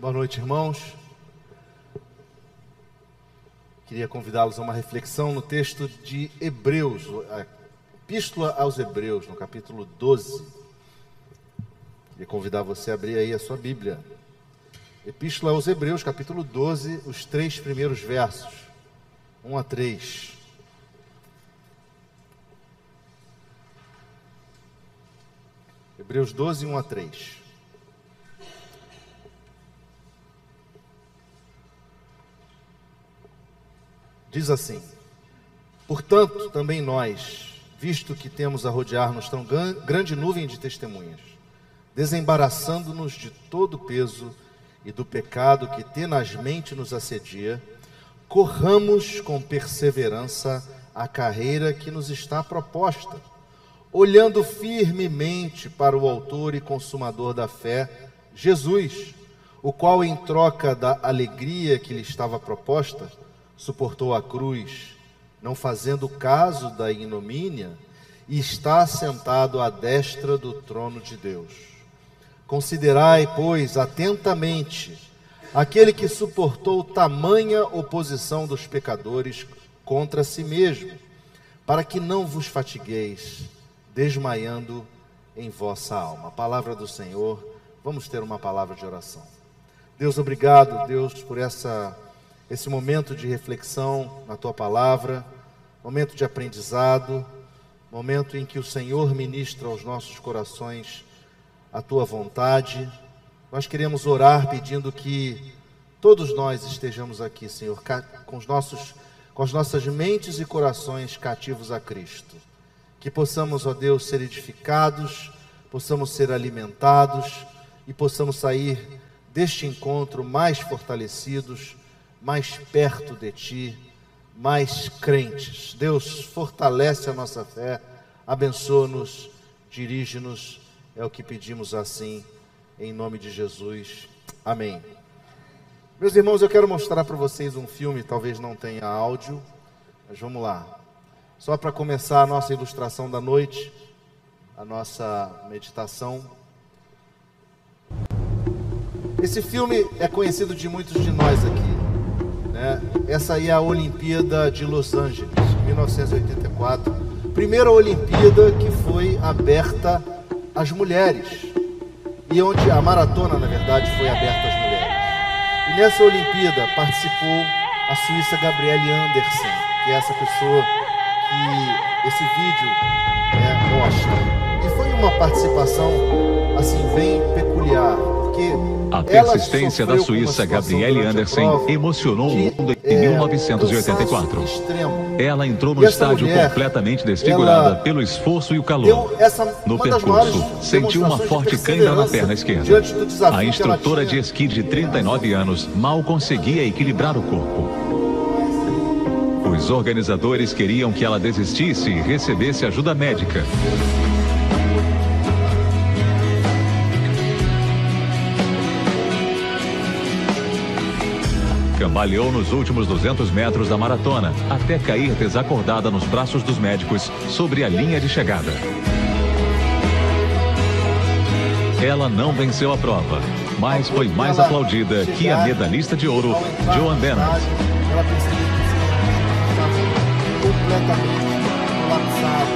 Boa noite, irmãos. Queria convidá-los a uma reflexão no texto de Hebreus, a Epístola aos Hebreus, no capítulo 12. Queria convidar você a abrir aí a sua Bíblia. Epístola aos Hebreus, capítulo 12, os três primeiros versos, 1 a 3. Hebreus 12, 1 a 3. Diz assim: Portanto, também nós, visto que temos a rodear-nos tão grande nuvem de testemunhas, desembaraçando-nos de todo o peso e do pecado que tenazmente nos assedia, corramos com perseverança a carreira que nos está proposta, olhando firmemente para o Autor e Consumador da fé, Jesus, o qual, em troca da alegria que lhe estava proposta, suportou a cruz, não fazendo caso da ignomínia, e está sentado à destra do trono de Deus. Considerai, pois, atentamente aquele que suportou tamanha oposição dos pecadores contra si mesmo, para que não vos fatigueis, desmaiando em vossa alma. Palavra do Senhor, vamos ter uma palavra de oração. Deus, obrigado, Deus, por essa esse momento de reflexão na tua palavra, momento de aprendizado, momento em que o Senhor ministra aos nossos corações a tua vontade. Nós queremos orar pedindo que todos nós estejamos aqui, Senhor, com os nossos com as nossas mentes e corações cativos a Cristo. Que possamos, ó Deus, ser edificados, possamos ser alimentados e possamos sair deste encontro mais fortalecidos mais perto de Ti, mais crentes. Deus, fortalece a nossa fé, abençoa-nos, dirige-nos, é o que pedimos assim, em nome de Jesus. Amém. Meus irmãos, eu quero mostrar para vocês um filme, talvez não tenha áudio, mas vamos lá. Só para começar a nossa ilustração da noite, a nossa meditação. Esse filme é conhecido de muitos de nós aqui. Né? Essa aí é a Olimpíada de Los Angeles, 1984. Primeira Olimpíada que foi aberta às mulheres. E onde a maratona, na verdade, foi aberta às mulheres. E nessa Olimpíada participou a suíça Gabriele Andersen, que é essa pessoa que esse vídeo né, mostra. E foi uma participação assim bem peculiar, porque a persistência da Suíça Gabriele Andersen emocionou o mundo em 1984. É Ela entrou no estádio completamente desfigurada pelo esforço e o calor. No percurso, sentiu uma forte cãibra na perna esquerda. A instrutora de esqui de 39 anos mal conseguia equilibrar o corpo. Os organizadores queriam que ela desistisse e recebesse ajuda médica. Cambaleou nos últimos 200 metros da maratona, até cair desacordada nos braços dos médicos sobre a linha de chegada. Ela não venceu a prova, mas foi mais aplaudida que a medalhista de ouro, Joan Bennett. Ela completamente colapsada.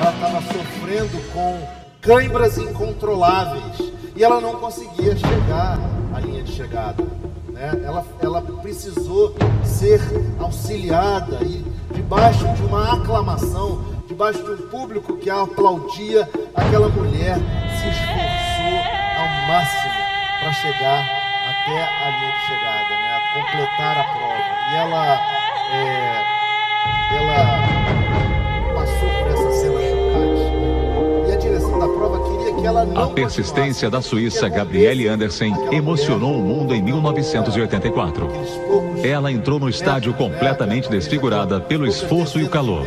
Ela estava sofrendo com cãibras incontroláveis e ela não conseguia chegar à linha de chegada. Né? Ela, ela precisou ser auxiliada e debaixo de uma aclamação, debaixo de um público que a aplaudia, aquela mulher se esforçou ao máximo para chegar até a linha de chegada, né? a completar a prova. E ela, é, ela passou por essa cena chocante. E a direção da prova queria A persistência da Suíça Gabriele Andersen emocionou o mundo em 1984. Ela entrou no estádio completamente desfigurada pelo esforço e o calor.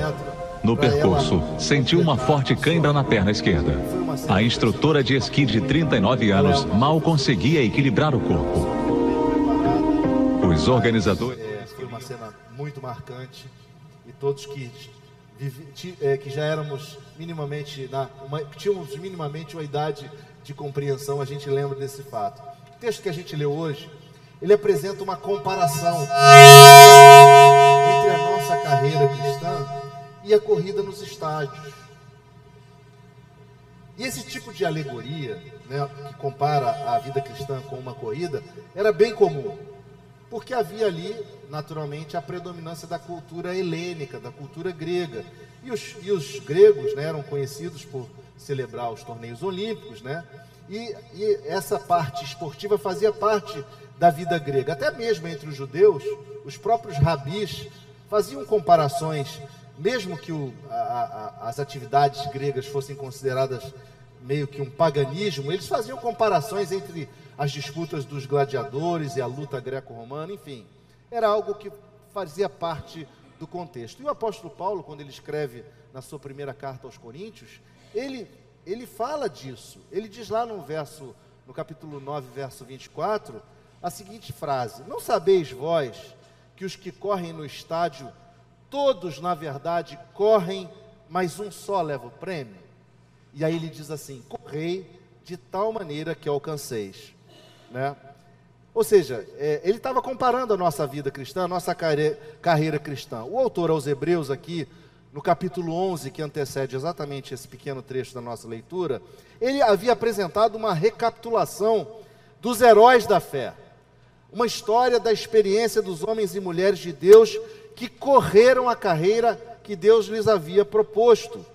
No percurso, sentiu uma forte cãibra na perna esquerda. A instrutora de esqui de 39 anos mal conseguia equilibrar o corpo. Os organizadores. É, foi uma cena muito marcante e todos que é, que já éramos minimamente, na, uma, tínhamos minimamente uma idade de compreensão, a gente lembra desse fato. texto que a gente leu hoje, ele apresenta uma comparação entre a nossa carreira cristã e a corrida nos estádios. E esse tipo de alegoria, né, que compara a vida cristã com uma corrida, era bem comum, porque havia ali, naturalmente, a predominância da cultura helênica, da cultura grega. E os, e os gregos né, eram conhecidos por celebrar os torneios olímpicos, né? E, e essa parte esportiva fazia parte da vida grega. Até mesmo entre os judeus, os próprios rabis faziam comparações, mesmo que o, a, a, as atividades gregas fossem consideradas meio que um paganismo, eles faziam comparações entre as disputas dos gladiadores e a luta greco-romana, enfim, era algo que fazia parte do contexto. E o apóstolo Paulo, quando ele escreve na sua primeira carta aos Coríntios, ele, ele fala disso. Ele diz lá no verso, no capítulo 9, verso 24, a seguinte frase: Não sabeis vós que os que correm no estádio, todos na verdade correm, mas um só leva o prêmio? E aí ele diz assim: correi de tal maneira que alcanceis. Né? Ou seja, é, ele estava comparando a nossa vida cristã, a nossa carreira, carreira cristã. O autor aos Hebreus, aqui, no capítulo 11, que antecede exatamente esse pequeno trecho da nossa leitura, ele havia apresentado uma recapitulação dos heróis da fé. Uma história da experiência dos homens e mulheres de Deus que correram a carreira que Deus lhes havia proposto.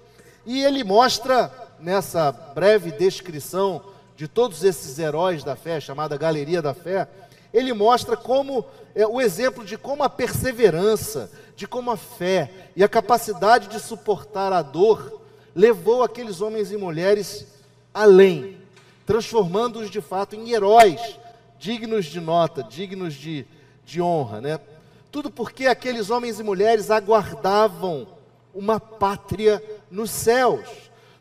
E ele mostra nessa breve descrição de todos esses heróis da fé, chamada Galeria da Fé, ele mostra como é, o exemplo de como a perseverança, de como a fé e a capacidade de suportar a dor levou aqueles homens e mulheres além, transformando-os de fato em heróis, dignos de nota, dignos de, de honra, né? Tudo porque aqueles homens e mulheres aguardavam uma pátria nos céus.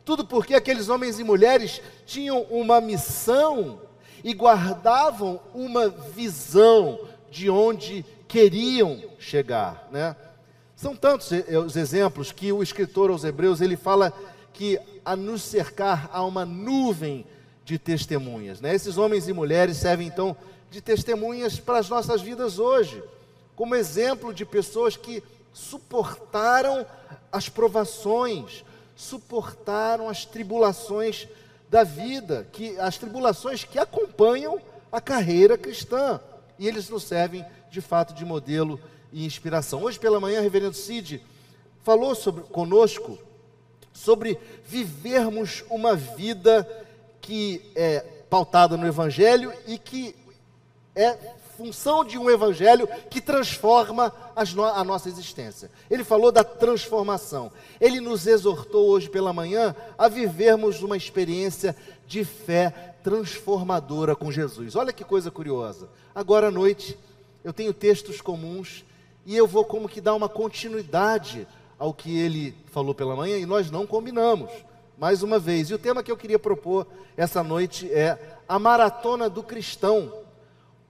Tudo porque aqueles homens e mulheres tinham uma missão e guardavam uma visão de onde queriam chegar, né? São tantos os exemplos que o escritor aos Hebreus ele fala que a nos cercar há uma nuvem de testemunhas, né? Esses homens e mulheres servem então de testemunhas para as nossas vidas hoje, como exemplo de pessoas que suportaram as provações, suportaram as tribulações da vida, que as tribulações que acompanham a carreira cristã. E eles nos servem de fato de modelo e inspiração. Hoje pela manhã, o reverendo Cid falou sobre, conosco sobre vivermos uma vida que é pautada no Evangelho e que é função de um evangelho que transforma no a nossa existência. Ele falou da transformação. Ele nos exortou hoje pela manhã a vivermos uma experiência de fé transformadora com Jesus. Olha que coisa curiosa. Agora à noite eu tenho textos comuns e eu vou como que dar uma continuidade ao que ele falou pela manhã e nós não combinamos. Mais uma vez. E o tema que eu queria propor essa noite é a maratona do cristão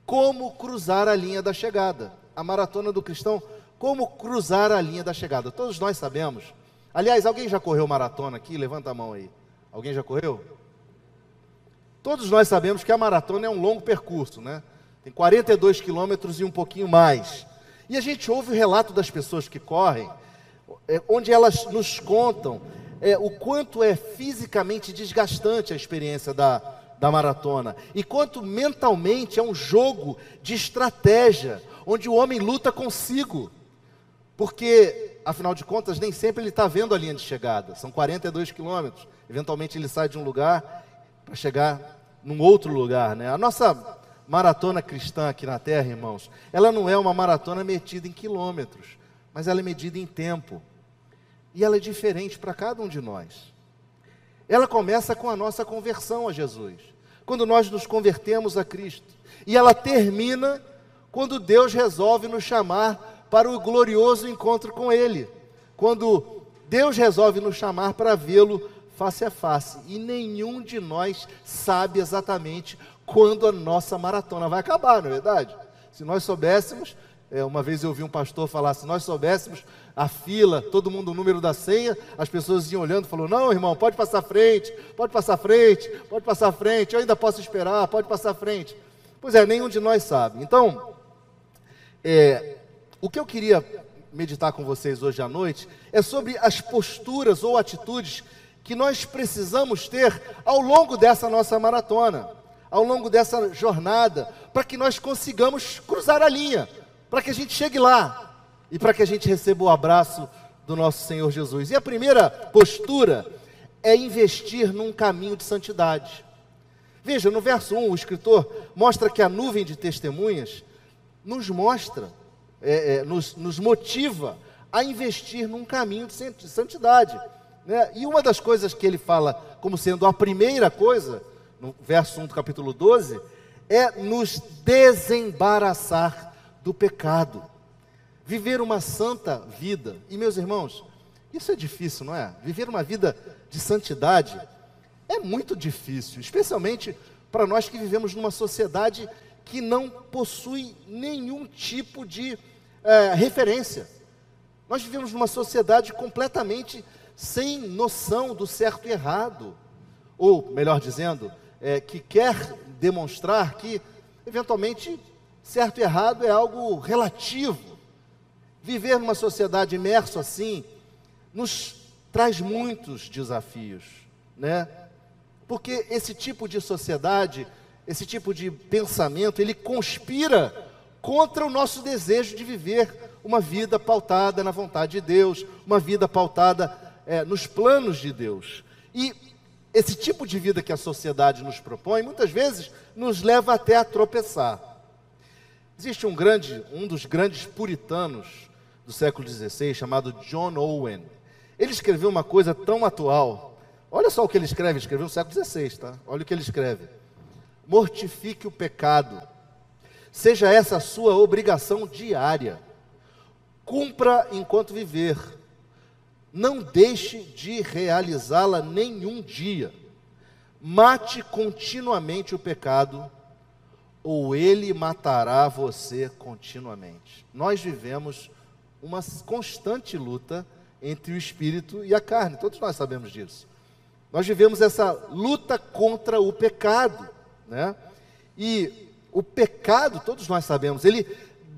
como cruzar a linha da chegada. A maratona do cristão, como cruzar a linha da chegada. Todos nós sabemos. Aliás, alguém já correu maratona aqui? Levanta a mão aí. Alguém já correu? Todos nós sabemos que a maratona é um longo percurso, né? Tem 42 quilômetros e um pouquinho mais. E a gente ouve o relato das pessoas que correm, é, onde elas nos contam é, o quanto é fisicamente desgastante a experiência da, da maratona. E quanto mentalmente é um jogo de estratégia, onde o homem luta consigo. Porque, afinal de contas, nem sempre ele está vendo a linha de chegada. São 42 quilômetros. Eventualmente ele sai de um lugar para chegar num outro lugar. Né? A nossa maratona cristã aqui na Terra, irmãos, ela não é uma maratona medida em quilômetros, mas ela é medida em tempo. E ela é diferente para cada um de nós. Ela começa com a nossa conversão a Jesus, quando nós nos convertemos a Cristo. E ela termina quando Deus resolve nos chamar para o glorioso encontro com Ele. Quando Deus resolve nos chamar para vê-lo face a face. E nenhum de nós sabe exatamente quando a nossa maratona vai acabar, não é verdade? Se nós soubéssemos, é, uma vez eu ouvi um pastor falar: se nós soubéssemos a fila, todo mundo o número da senha, as pessoas iam olhando, falou: "Não, irmão, pode passar frente, pode passar frente, pode passar frente, eu ainda posso esperar, pode passar frente". Pois é, nenhum de nós sabe. Então, é, o que eu queria meditar com vocês hoje à noite é sobre as posturas ou atitudes que nós precisamos ter ao longo dessa nossa maratona, ao longo dessa jornada, para que nós consigamos cruzar a linha, para que a gente chegue lá e para que a gente receba o abraço do nosso Senhor Jesus. E a primeira postura é investir num caminho de santidade. Veja, no verso 1, o escritor mostra que a nuvem de testemunhas nos mostra, é, é, nos, nos motiva a investir num caminho de santidade. Né? E uma das coisas que ele fala como sendo a primeira coisa, no verso 1 do capítulo 12, é nos desembaraçar do pecado. Viver uma santa vida. E meus irmãos, isso é difícil, não é? Viver uma vida de santidade é muito difícil, especialmente para nós que vivemos numa sociedade que não possui nenhum tipo de é, referência. Nós vivemos numa sociedade completamente sem noção do certo e errado, ou, melhor dizendo, é, que quer demonstrar que, eventualmente, certo e errado é algo relativo. Viver numa sociedade imerso assim nos traz muitos desafios, né? Porque esse tipo de sociedade, esse tipo de pensamento, ele conspira contra o nosso desejo de viver uma vida pautada na vontade de Deus, uma vida pautada é, nos planos de Deus. E esse tipo de vida que a sociedade nos propõe, muitas vezes nos leva até a tropeçar. Existe um grande, um dos grandes puritanos do século XVI, chamado John Owen. Ele escreveu uma coisa tão atual. Olha só o que ele escreve, escreveu no século XVI, tá? Olha o que ele escreve. Mortifique o pecado. Seja essa a sua obrigação diária. Cumpra enquanto viver não deixe de realizá-la nenhum dia. Mate continuamente o pecado, ou ele matará você continuamente. Nós vivemos uma constante luta entre o espírito e a carne, todos nós sabemos disso. Nós vivemos essa luta contra o pecado, né? E o pecado, todos nós sabemos, ele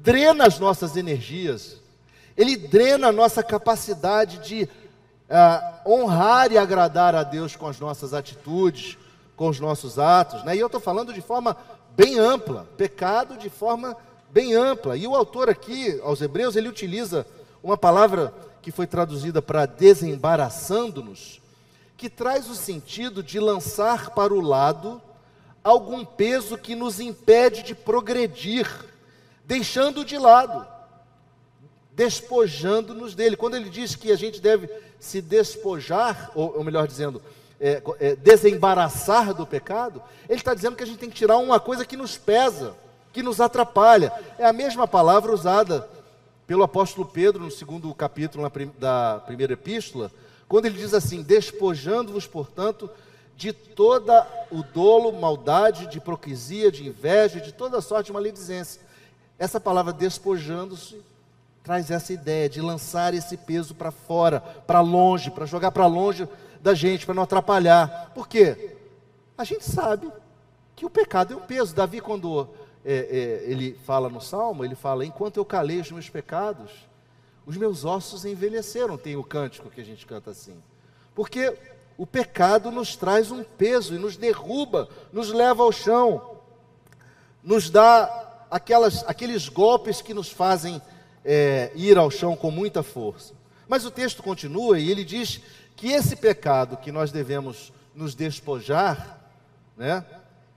drena as nossas energias, ele drena a nossa capacidade de uh, honrar e agradar a Deus com as nossas atitudes, com os nossos atos. Né? E eu estou falando de forma bem ampla, pecado de forma bem ampla. E o autor aqui, aos Hebreus, ele utiliza uma palavra que foi traduzida para desembaraçando-nos, que traz o sentido de lançar para o lado algum peso que nos impede de progredir, deixando de lado despojando-nos dele. Quando ele diz que a gente deve se despojar, ou, ou melhor dizendo, é, é, desembaraçar do pecado, ele está dizendo que a gente tem que tirar uma coisa que nos pesa, que nos atrapalha. É a mesma palavra usada pelo apóstolo Pedro no segundo capítulo da primeira epístola, quando ele diz assim: despojando-vos, portanto, de toda o dolo, maldade, de hipocrisia, de inveja, de toda sorte de maledicência. Essa palavra despojando-se traz essa ideia de lançar esse peso para fora, para longe, para jogar para longe da gente, para não atrapalhar. Por quê? A gente sabe que o pecado é um peso. Davi, quando é, é, ele fala no Salmo, ele fala: Enquanto eu calei os meus pecados, os meus ossos envelheceram. Tem o cântico que a gente canta assim. Porque o pecado nos traz um peso e nos derruba, nos leva ao chão, nos dá aquelas, aqueles golpes que nos fazem é, ir ao chão com muita força. Mas o texto continua e ele diz que esse pecado que nós devemos nos despojar, né,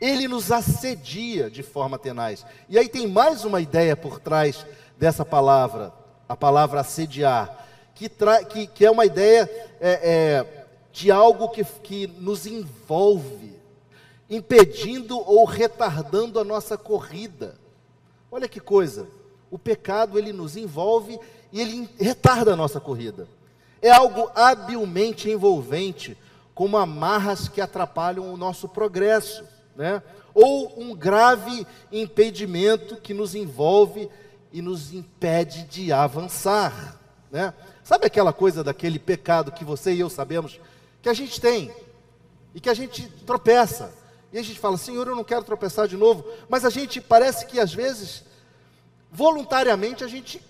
ele nos assedia de forma tenaz. E aí tem mais uma ideia por trás dessa palavra, a palavra assediar, que, que, que é uma ideia é, é, de algo que, que nos envolve, impedindo ou retardando a nossa corrida. Olha que coisa o pecado ele nos envolve e ele retarda a nossa corrida. É algo habilmente envolvente, como amarras que atrapalham o nosso progresso, né? Ou um grave impedimento que nos envolve e nos impede de avançar, né? Sabe aquela coisa daquele pecado que você e eu sabemos que a gente tem e que a gente tropeça, E a gente fala, Senhor, eu não quero tropeçar de novo. Mas a gente parece que às vezes, voluntariamente, a gente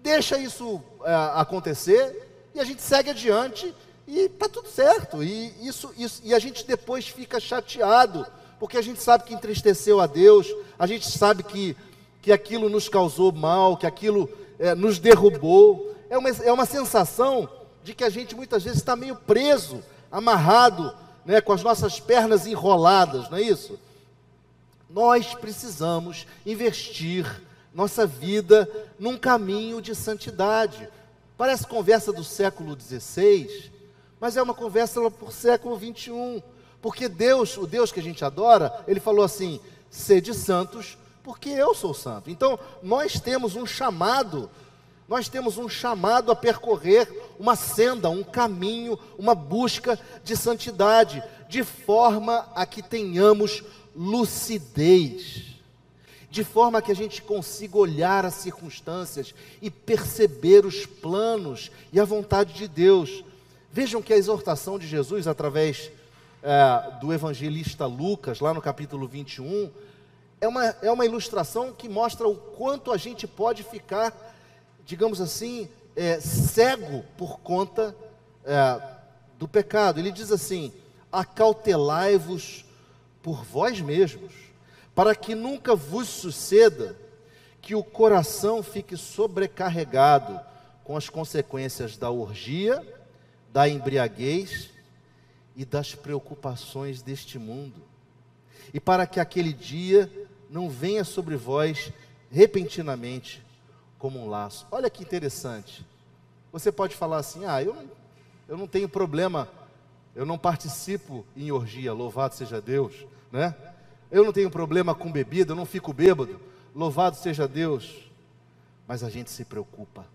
deixa isso é, acontecer e a gente segue adiante e está tudo certo. E, isso, isso, e a gente depois fica chateado, porque a gente sabe que entristeceu a Deus, a gente sabe que, que aquilo nos causou mal, que aquilo é, nos derrubou. É uma, é uma sensação de que a gente muitas vezes está meio preso, amarrado né, com as nossas pernas enroladas, não é isso? Nós precisamos investir nossa vida num caminho de santidade. Parece conversa do século XVI, mas é uma conversa por século XXI. Porque Deus, o Deus que a gente adora, ele falou assim: sede santos, porque eu sou santo. Então, nós temos um chamado nós temos um chamado a percorrer uma senda, um caminho, uma busca de santidade, de forma a que tenhamos lucidez, de forma que a gente consiga olhar as circunstâncias e perceber os planos e a vontade de Deus. Vejam que a exortação de Jesus, através é, do evangelista Lucas, lá no capítulo 21, é uma, é uma ilustração que mostra o quanto a gente pode ficar digamos assim, é, cego por conta é, do pecado. Ele diz assim: acautelai-vos por vós mesmos, para que nunca vos suceda que o coração fique sobrecarregado com as consequências da orgia, da embriaguez e das preocupações deste mundo. E para que aquele dia não venha sobre vós repentinamente como um laço. Olha que interessante. Você pode falar assim: ah, eu não, eu não tenho problema, eu não participo em orgia, louvado seja Deus, né? Eu não tenho problema com bebida, eu não fico bêbado, louvado seja Deus. Mas a gente se preocupa.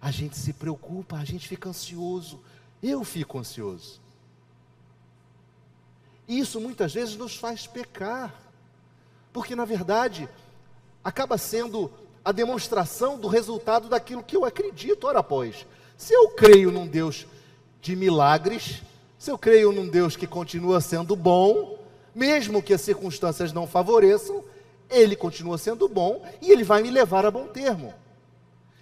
A gente se preocupa, a gente fica ansioso. Eu fico ansioso. Isso muitas vezes nos faz pecar. Porque na verdade acaba sendo a demonstração do resultado daquilo que eu acredito, ora pois. Se eu creio num Deus de milagres, se eu creio num Deus que continua sendo bom, mesmo que as circunstâncias não favoreçam, ele continua sendo bom e ele vai me levar a bom termo.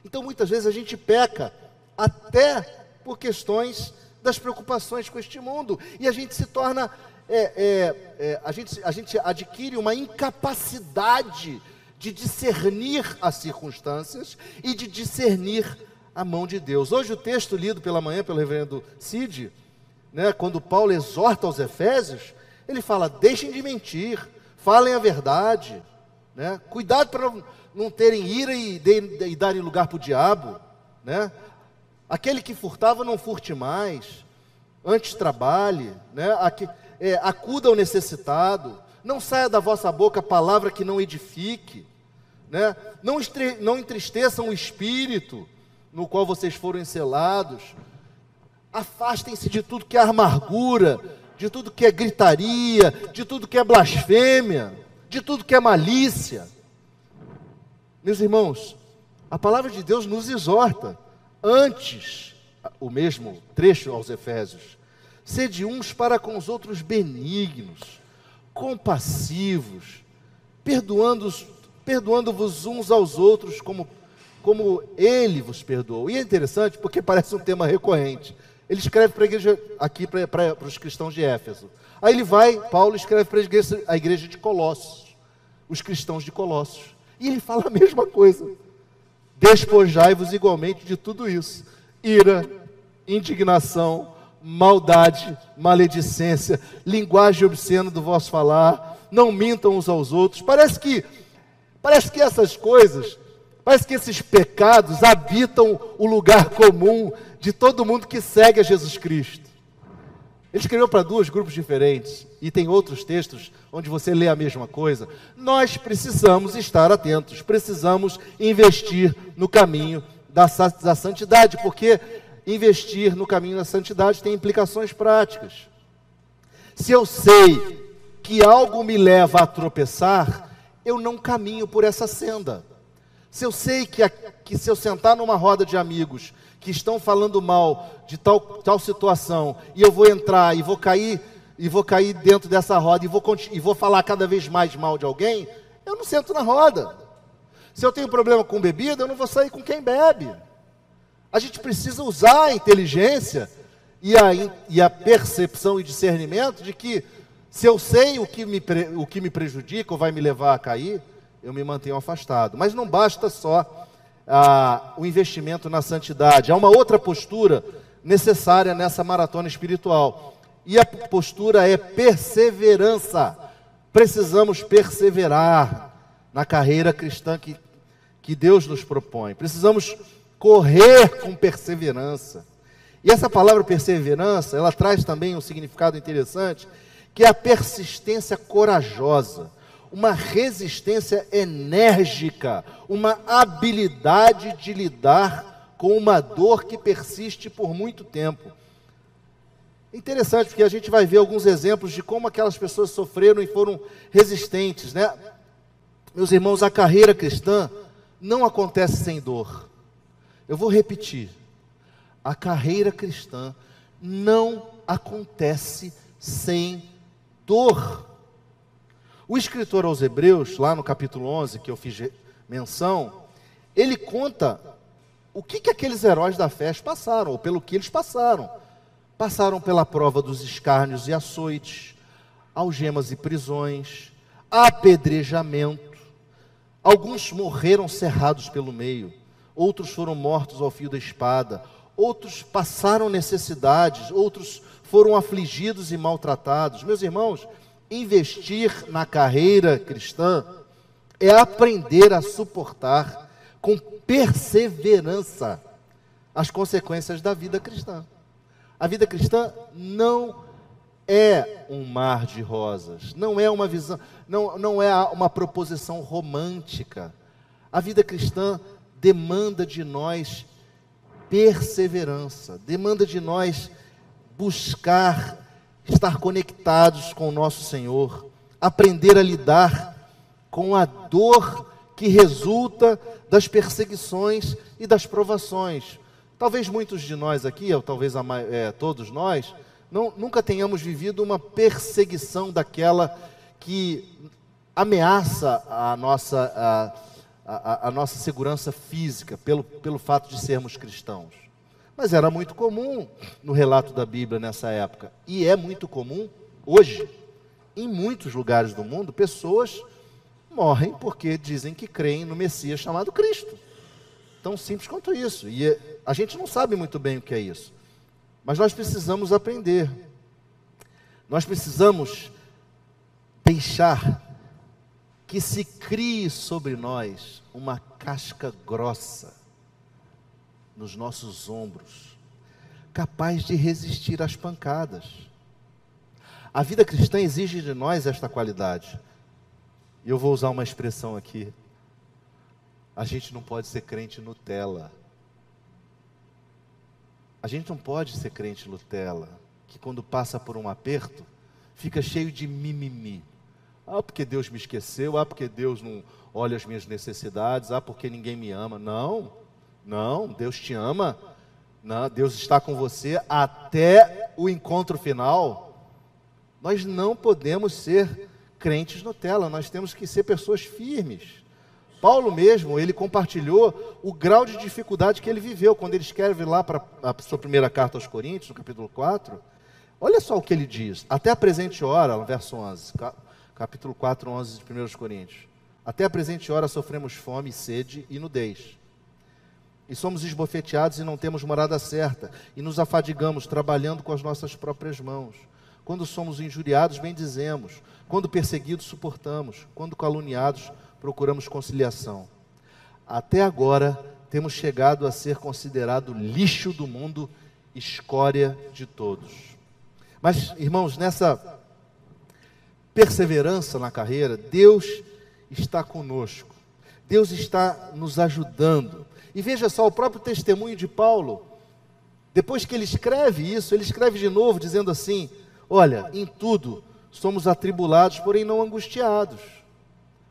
Então muitas vezes a gente peca até por questões das preocupações com este mundo e a gente se torna é, é, é, a, gente, a gente adquire uma incapacidade de discernir as circunstâncias e de discernir a mão de Deus. Hoje o texto lido pela manhã pelo reverendo Cid, né, quando Paulo exorta aos Efésios, ele fala: deixem de mentir, falem a verdade, né? cuidado para não terem ira e, de, e darem lugar para o diabo, né? aquele que furtava não furte mais, antes trabalhe, né? É, acuda ao necessitado, não saia da vossa boca palavra que não edifique, né? Não, não entristeçam o espírito no qual vocês foram encelados. Afastem-se de tudo que é amargura, de tudo que é gritaria, de tudo que é blasfêmia, de tudo que é malícia. Meus irmãos, a palavra de Deus nos exorta, antes, o mesmo trecho aos Efésios, sede uns para com os outros benignos, compassivos, perdoando-vos uns aos outros como, como ele vos perdoou. E é interessante porque parece um tema recorrente. Ele escreve para a igreja, aqui para, para, para os cristãos de Éfeso. Aí ele vai, Paulo escreve para a igreja, a igreja de Colossos, os cristãos de Colossos. E ele fala a mesma coisa. Despojai-vos igualmente de tudo isso: ira, indignação, maldade, maledicência, linguagem obscena do vosso falar, não mintam uns aos outros. Parece que Parece que essas coisas, parece que esses pecados habitam o lugar comum de todo mundo que segue a Jesus Cristo. Ele escreveu para dois grupos diferentes, e tem outros textos onde você lê a mesma coisa. Nós precisamos estar atentos, precisamos investir no caminho da, da santidade, porque investir no caminho da santidade tem implicações práticas. Se eu sei que algo me leva a tropeçar, eu não caminho por essa senda. Se eu sei que, que se eu sentar numa roda de amigos que estão falando mal de tal, tal situação, e eu vou entrar e vou cair e vou cair dentro dessa roda e vou, e vou falar cada vez mais mal de alguém, eu não sento na roda. Se eu tenho problema com bebida, eu não vou sair com quem bebe. A gente precisa usar a inteligência e a, e a percepção e discernimento de que se eu sei o que, me, o que me prejudica ou vai me levar a cair, eu me mantenho afastado. Mas não basta só ah, o investimento na santidade, há uma outra postura necessária nessa maratona espiritual. E a postura é perseverança. Precisamos perseverar na carreira cristã que, que Deus nos propõe. Precisamos correr com perseverança. E essa palavra perseverança, ela traz também um significado interessante, que é a persistência corajosa, uma resistência enérgica, uma habilidade de lidar com uma dor que persiste por muito tempo. Interessante, porque a gente vai ver alguns exemplos de como aquelas pessoas sofreram e foram resistentes, né? Meus irmãos, a carreira cristã não acontece sem dor. Eu vou repetir. A carreira cristã não acontece sem dor. O escritor aos Hebreus, lá no capítulo 11, que eu fiz menção, ele conta o que, que aqueles heróis da fé passaram, ou pelo que eles passaram. Passaram pela prova dos escárnios e açoites, algemas e prisões, apedrejamento. Alguns morreram cerrados pelo meio, outros foram mortos ao fio da espada, outros passaram necessidades, outros foram afligidos e maltratados. Meus irmãos, investir na carreira cristã é aprender a suportar com perseverança as consequências da vida cristã. A vida cristã não é um mar de rosas, não é uma visão, não, não é uma proposição romântica. A vida cristã demanda de nós perseverança, demanda de nós buscar estar conectados com o nosso Senhor, aprender a lidar com a dor que resulta das perseguições e das provações. Talvez muitos de nós aqui, ou talvez a, é, todos nós, não, nunca tenhamos vivido uma perseguição daquela que ameaça a nossa, a, a, a nossa segurança física pelo, pelo fato de sermos cristãos. Mas era muito comum no relato da Bíblia nessa época. E é muito comum hoje. Em muitos lugares do mundo, pessoas morrem porque dizem que creem no Messias chamado Cristo. Tão simples quanto isso. E a gente não sabe muito bem o que é isso. Mas nós precisamos aprender. Nós precisamos deixar que se crie sobre nós uma casca grossa nos nossos ombros, capaz de resistir às pancadas. A vida cristã exige de nós esta qualidade. E eu vou usar uma expressão aqui. A gente não pode ser crente Nutella. A gente não pode ser crente Nutella, que quando passa por um aperto, fica cheio de mimimi. Ah, porque Deus me esqueceu, ah, porque Deus não olha as minhas necessidades, ah, porque ninguém me ama. Não. Não, Deus te ama. Não, Deus está com você até o encontro final. Nós não podemos ser crentes Nutella, nós temos que ser pessoas firmes. Paulo mesmo, ele compartilhou o grau de dificuldade que ele viveu quando ele escreve lá para a sua primeira carta aos Coríntios, no capítulo 4. Olha só o que ele diz. Até a presente hora, no verso 11, capítulo 4, 11 de 1 Coríntios. Até a presente hora sofremos fome, sede e nudez e somos esbofeteados e não temos morada certa, e nos afadigamos trabalhando com as nossas próprias mãos. Quando somos injuriados, bendizemos. Quando perseguidos, suportamos. Quando caluniados, procuramos conciliação. Até agora, temos chegado a ser considerado lixo do mundo, escória de todos. Mas, irmãos, nessa perseverança na carreira, Deus está conosco. Deus está nos ajudando. E veja só o próprio testemunho de Paulo. Depois que ele escreve isso, ele escreve de novo, dizendo assim: Olha, em tudo somos atribulados, porém não angustiados.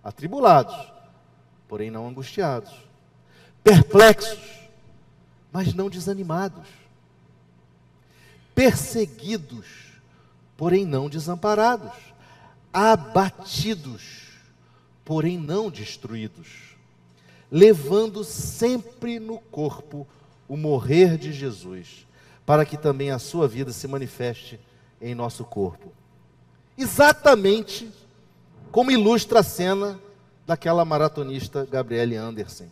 Atribulados, porém não angustiados. Perplexos, mas não desanimados. Perseguidos, porém não desamparados, abatidos, porém não destruídos, levando sempre no corpo o morrer de Jesus, para que também a sua vida se manifeste em nosso corpo. Exatamente como ilustra a cena daquela maratonista Gabriele Anderson,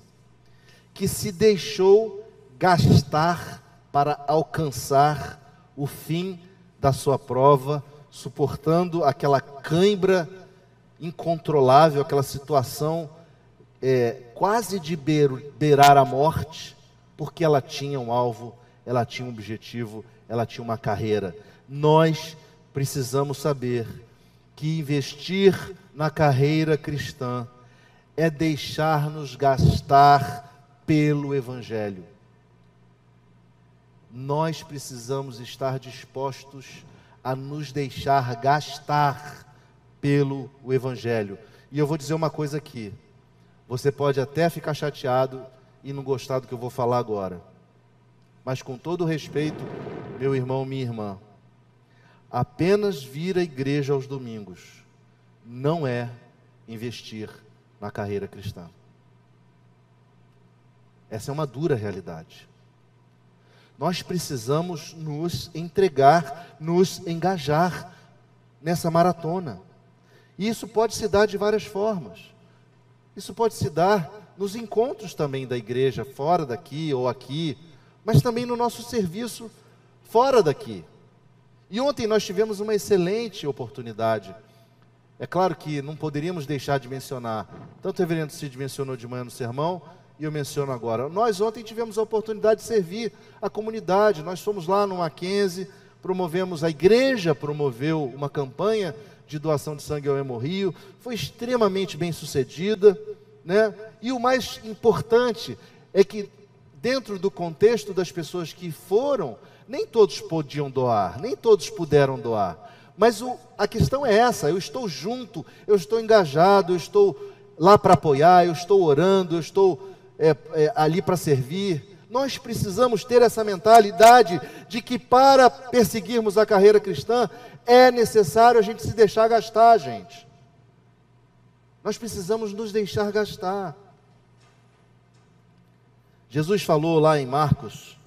que se deixou gastar para alcançar o fim da sua prova, suportando aquela cãibra incontrolável, aquela situação é, quase de beirar a morte, porque ela tinha um alvo, ela tinha um objetivo, ela tinha uma carreira. Nós precisamos saber que investir na carreira cristã é deixar-nos gastar pelo Evangelho. Nós precisamos estar dispostos a nos deixar gastar pelo Evangelho. E eu vou dizer uma coisa aqui. Você pode até ficar chateado e não gostar do que eu vou falar agora. Mas com todo respeito, meu irmão, minha irmã, apenas vir à igreja aos domingos não é investir na carreira cristã. Essa é uma dura realidade. Nós precisamos nos entregar, nos engajar nessa maratona. E isso pode se dar de várias formas. Isso pode se dar nos encontros também da igreja, fora daqui ou aqui, mas também no nosso serviço fora daqui. E ontem nós tivemos uma excelente oportunidade. É claro que não poderíamos deixar de mencionar, tanto o reverendo Cid mencionou de manhã no sermão, e eu menciono agora. Nós ontem tivemos a oportunidade de servir a comunidade. Nós fomos lá no Mackenzie, promovemos, a igreja promoveu uma campanha de doação de sangue ao Hemorrio, foi extremamente bem sucedida, né? E o mais importante é que dentro do contexto das pessoas que foram, nem todos podiam doar, nem todos puderam doar. Mas o, a questão é essa: eu estou junto, eu estou engajado, eu estou lá para apoiar, eu estou orando, eu estou é, é, ali para servir. Nós precisamos ter essa mentalidade de que para perseguirmos a carreira cristã é necessário a gente se deixar gastar, gente. Nós precisamos nos deixar gastar. Jesus falou lá em Marcos,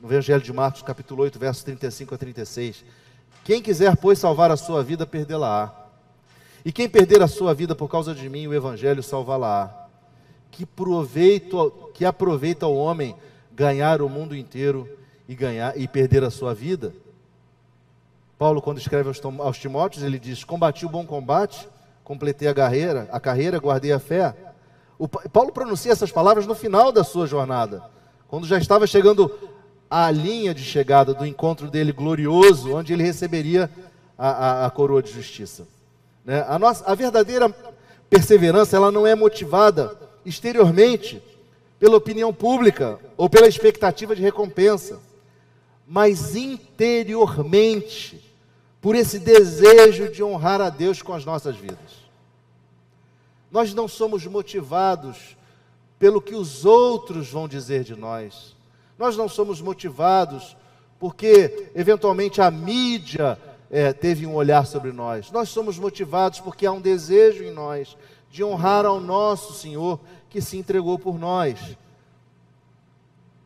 no Evangelho de Marcos, capítulo 8, versos 35 a 36. Quem quiser, pois, salvar a sua vida, perdê-la-á. E quem perder a sua vida por causa de mim, o Evangelho salvá-la-á. Que, proveito, que aproveita o homem ganhar o mundo inteiro e ganhar e perder a sua vida? Paulo, quando escreve aos, aos Timóteos, ele diz: Combati o bom combate, completei a carreira, a carreira, guardei a fé. O, Paulo pronuncia essas palavras no final da sua jornada, quando já estava chegando à linha de chegada do encontro dele glorioso, onde ele receberia a, a, a coroa de justiça. Né? A, nossa, a verdadeira perseverança ela não é motivada exteriormente pela opinião pública ou pela expectativa de recompensa, mas interiormente por esse desejo de honrar a Deus com as nossas vidas. Nós não somos motivados pelo que os outros vão dizer de nós. Nós não somos motivados porque, eventualmente, a mídia é, teve um olhar sobre nós. Nós somos motivados porque há um desejo em nós de honrar ao nosso Senhor que se entregou por nós.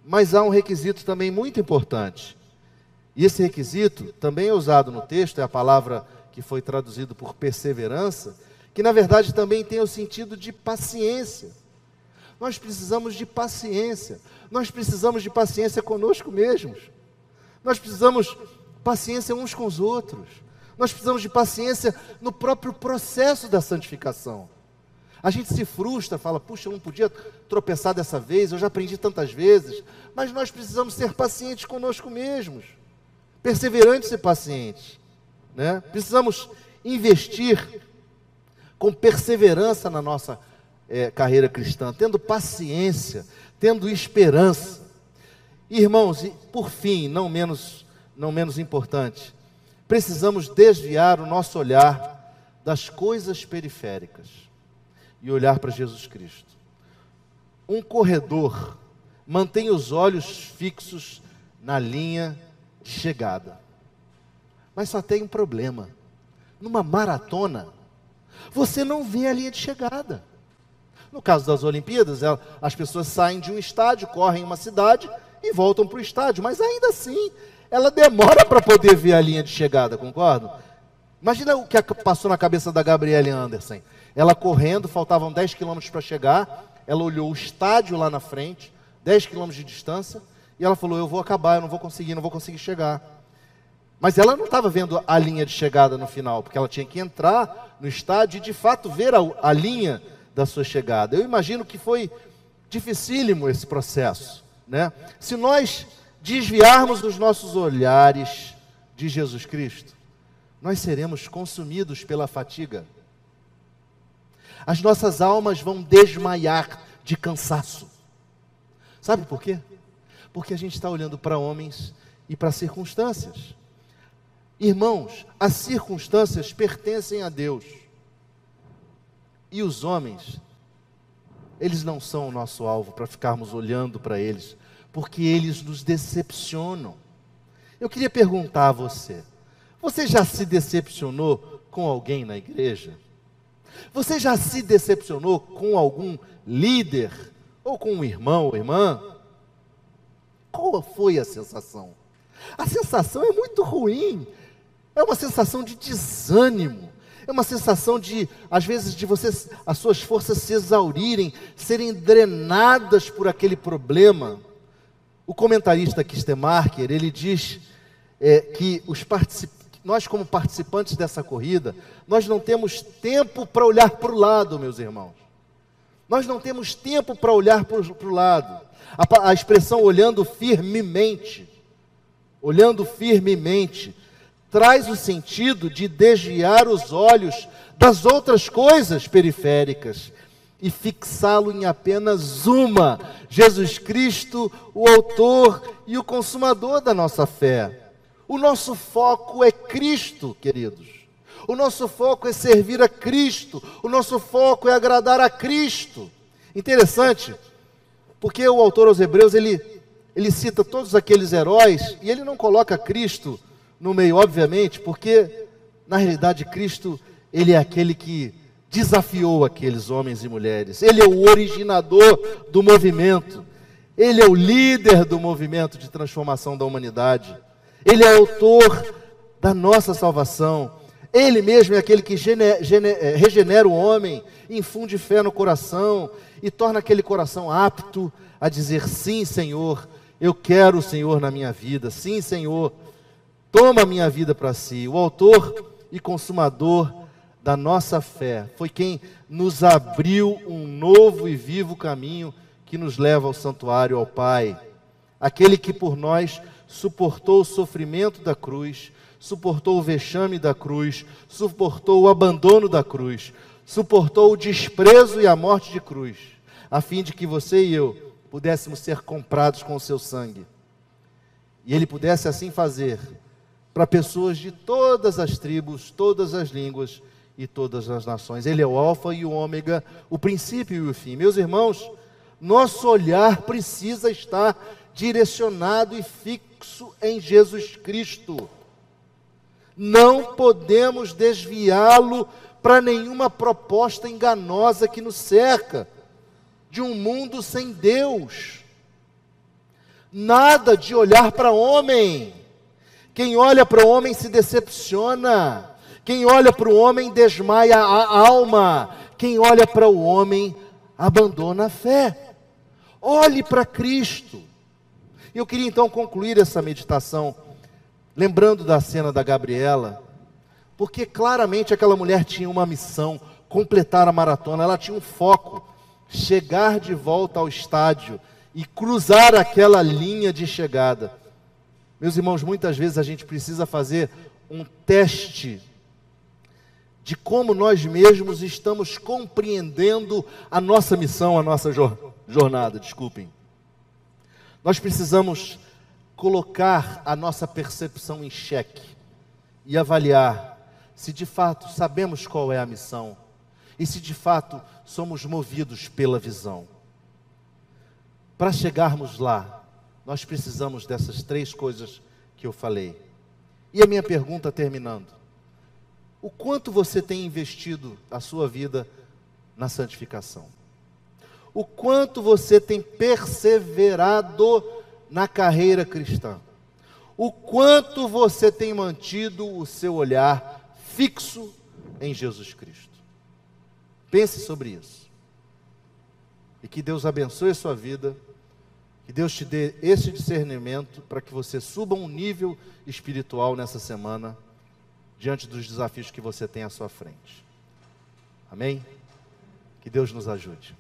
Mas há um requisito também muito importante. E esse requisito também é usado no texto, é a palavra que foi traduzido por perseverança que na verdade também tem o sentido de paciência. Nós precisamos de paciência. Nós precisamos de paciência conosco mesmos. Nós precisamos paciência uns com os outros. Nós precisamos de paciência no próprio processo da santificação. A gente se frustra, fala, puxa, eu não podia tropeçar dessa vez, eu já aprendi tantas vezes. Mas nós precisamos ser pacientes conosco mesmos, perseverantes e pacientes. Né? Precisamos investir com perseverança na nossa é, carreira cristã, tendo paciência, tendo esperança. Irmãos, e por fim, não menos, não menos importante, precisamos desviar o nosso olhar das coisas periféricas e olhar para Jesus Cristo. Um corredor mantém os olhos fixos na linha de chegada. Mas só tem um problema. Numa maratona, você não vê a linha de chegada. No caso das Olimpíadas, as pessoas saem de um estádio, correm uma cidade e voltam para o estádio, mas ainda assim, ela demora para poder ver a linha de chegada, concordo? Imagina o que passou na cabeça da Gabriele Anderson. Ela correndo, faltavam 10 quilômetros para chegar, ela olhou o estádio lá na frente, 10 quilômetros de distância, e ela falou: Eu vou acabar, eu não vou conseguir, não vou conseguir chegar. Mas ela não estava vendo a linha de chegada no final, porque ela tinha que entrar no estádio e de fato ver a, a linha da sua chegada. Eu imagino que foi dificílimo esse processo. Né? Se nós desviarmos os nossos olhares de Jesus Cristo, nós seremos consumidos pela fatiga. As nossas almas vão desmaiar de cansaço. Sabe por quê? Porque a gente está olhando para homens e para circunstâncias. Irmãos, as circunstâncias pertencem a Deus. E os homens, eles não são o nosso alvo para ficarmos olhando para eles, porque eles nos decepcionam. Eu queria perguntar a você: você já se decepcionou com alguém na igreja? Você já se decepcionou com algum líder? Ou com um irmão ou irmã? Qual foi a sensação? A sensação é muito ruim. É uma sensação de desânimo. É uma sensação de, às vezes, de você, as suas forças se exaurirem, serem drenadas por aquele problema. O comentarista Kistemarker, ele diz é, que os participantes nós, como participantes dessa corrida, nós não temos tempo para olhar para o lado, meus irmãos. Nós não temos tempo para olhar para o lado. A, a expressão olhando firmemente, olhando firmemente, traz o sentido de desviar os olhos das outras coisas periféricas e fixá-lo em apenas uma: Jesus Cristo, o Autor e o Consumador da nossa fé. O nosso foco é Cristo, queridos. O nosso foco é servir a Cristo. O nosso foco é agradar a Cristo. Interessante, porque o autor aos Hebreus ele, ele cita todos aqueles heróis e ele não coloca Cristo no meio, obviamente, porque na realidade Cristo ele é aquele que desafiou aqueles homens e mulheres. Ele é o originador do movimento. Ele é o líder do movimento de transformação da humanidade. Ele é autor da nossa salvação. Ele mesmo é aquele que gene, gene, é, regenera o homem, infunde fé no coração e torna aquele coração apto a dizer: Sim, Senhor, eu quero o Senhor na minha vida. Sim, Senhor, toma a minha vida para si. O autor e consumador da nossa fé foi quem nos abriu um novo e vivo caminho que nos leva ao santuário, ao Pai. Aquele que por nós suportou o sofrimento da cruz, suportou o vexame da cruz, suportou o abandono da cruz, suportou o desprezo e a morte de cruz, a fim de que você e eu pudéssemos ser comprados com o seu sangue. E ele pudesse assim fazer para pessoas de todas as tribos, todas as línguas e todas as nações. Ele é o Alfa e o Ômega, o princípio e o fim. Meus irmãos, nosso olhar precisa estar direcionado e fixo em Jesus Cristo. Não podemos desviá-lo para nenhuma proposta enganosa que nos cerca, de um mundo sem Deus. Nada de olhar para homem. Quem olha para o homem se decepciona. Quem olha para o homem desmaia a alma. Quem olha para o homem abandona a fé. Olhe para Cristo. Eu queria então concluir essa meditação lembrando da cena da Gabriela, porque claramente aquela mulher tinha uma missão, completar a maratona, ela tinha um foco, chegar de volta ao estádio e cruzar aquela linha de chegada. Meus irmãos, muitas vezes a gente precisa fazer um teste de como nós mesmos estamos compreendendo a nossa missão, a nossa jornada, desculpem. Nós precisamos colocar a nossa percepção em xeque e avaliar se de fato sabemos qual é a missão e se de fato somos movidos pela visão. Para chegarmos lá, nós precisamos dessas três coisas que eu falei. E a minha pergunta terminando: o quanto você tem investido a sua vida na santificação? O quanto você tem perseverado na carreira cristã? O quanto você tem mantido o seu olhar fixo em Jesus Cristo? Pense sobre isso. E que Deus abençoe a sua vida. Que Deus te dê esse discernimento para que você suba um nível espiritual nessa semana, diante dos desafios que você tem à sua frente. Amém? Que Deus nos ajude.